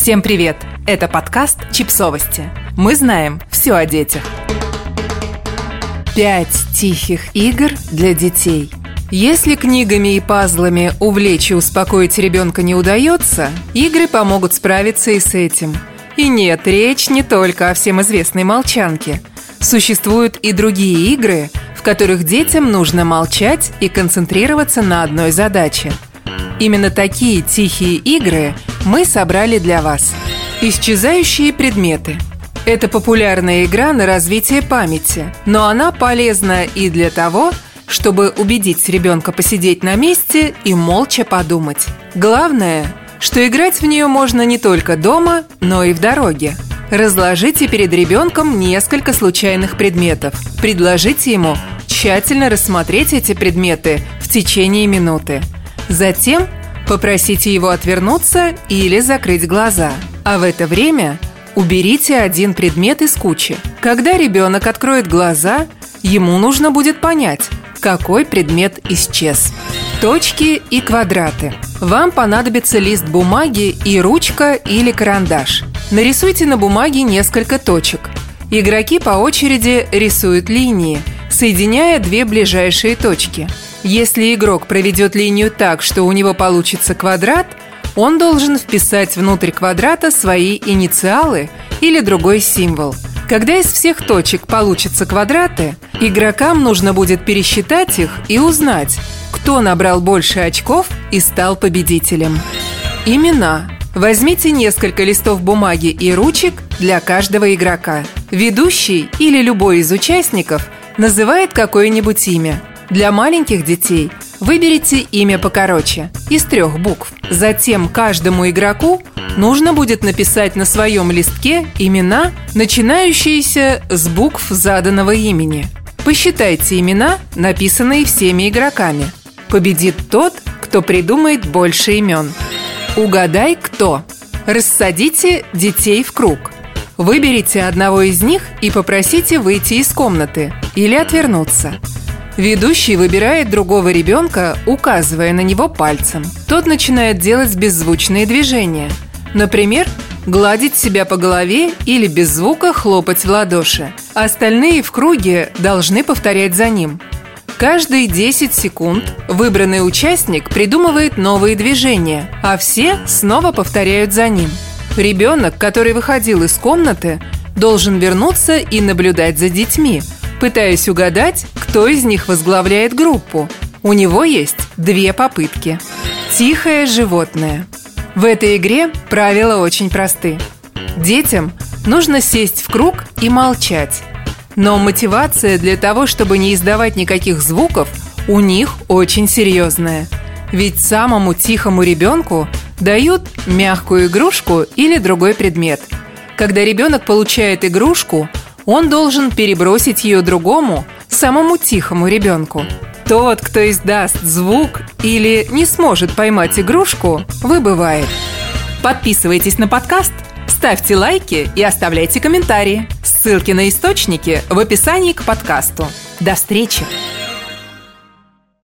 Всем привет! Это подкаст «Чипсовости». Мы знаем все о детях. Пять тихих игр для детей. Если книгами и пазлами увлечь и успокоить ребенка не удается, игры помогут справиться и с этим. И нет, речь не только о всем известной молчанке. Существуют и другие игры, в которых детям нужно молчать и концентрироваться на одной задаче. Именно такие тихие игры мы собрали для вас. Исчезающие предметы. Это популярная игра на развитие памяти, но она полезна и для того, чтобы убедить ребенка посидеть на месте и молча подумать. Главное, что играть в нее можно не только дома, но и в дороге. Разложите перед ребенком несколько случайных предметов. Предложите ему тщательно рассмотреть эти предметы в течение минуты. Затем попросите его отвернуться или закрыть глаза. А в это время уберите один предмет из кучи. Когда ребенок откроет глаза, ему нужно будет понять, какой предмет исчез. Точки и квадраты. Вам понадобится лист бумаги и ручка или карандаш. Нарисуйте на бумаге несколько точек. Игроки по очереди рисуют линии, соединяя две ближайшие точки. Если игрок проведет линию так, что у него получится квадрат, он должен вписать внутрь квадрата свои инициалы или другой символ. Когда из всех точек получатся квадраты, игрокам нужно будет пересчитать их и узнать, кто набрал больше очков и стал победителем. Имена. Возьмите несколько листов бумаги и ручек для каждого игрока. Ведущий или любой из участников называет какое-нибудь имя. Для маленьких детей выберите имя покороче, из трех букв. Затем каждому игроку нужно будет написать на своем листке имена, начинающиеся с букв заданного имени. Посчитайте имена, написанные всеми игроками. Победит тот, кто придумает больше имен. Угадай, кто. Рассадите детей в круг. Выберите одного из них и попросите выйти из комнаты или отвернуться. Ведущий выбирает другого ребенка, указывая на него пальцем. Тот начинает делать беззвучные движения. Например, гладить себя по голове или без звука хлопать в ладоши. Остальные в круге должны повторять за ним. Каждые 10 секунд выбранный участник придумывает новые движения, а все снова повторяют за ним. Ребенок, который выходил из комнаты, должен вернуться и наблюдать за детьми, пытаясь угадать, кто из них возглавляет группу. У него есть две попытки. Тихое животное. В этой игре правила очень просты. Детям нужно сесть в круг и молчать. Но мотивация для того, чтобы не издавать никаких звуков, у них очень серьезная. Ведь самому тихому ребенку дают мягкую игрушку или другой предмет. Когда ребенок получает игрушку, он должен перебросить ее другому, самому тихому ребенку. Тот, кто издаст звук или не сможет поймать игрушку, выбывает. Подписывайтесь на подкаст – Ставьте лайки и оставляйте комментарии. Ссылки на источники в описании к подкасту. До встречи!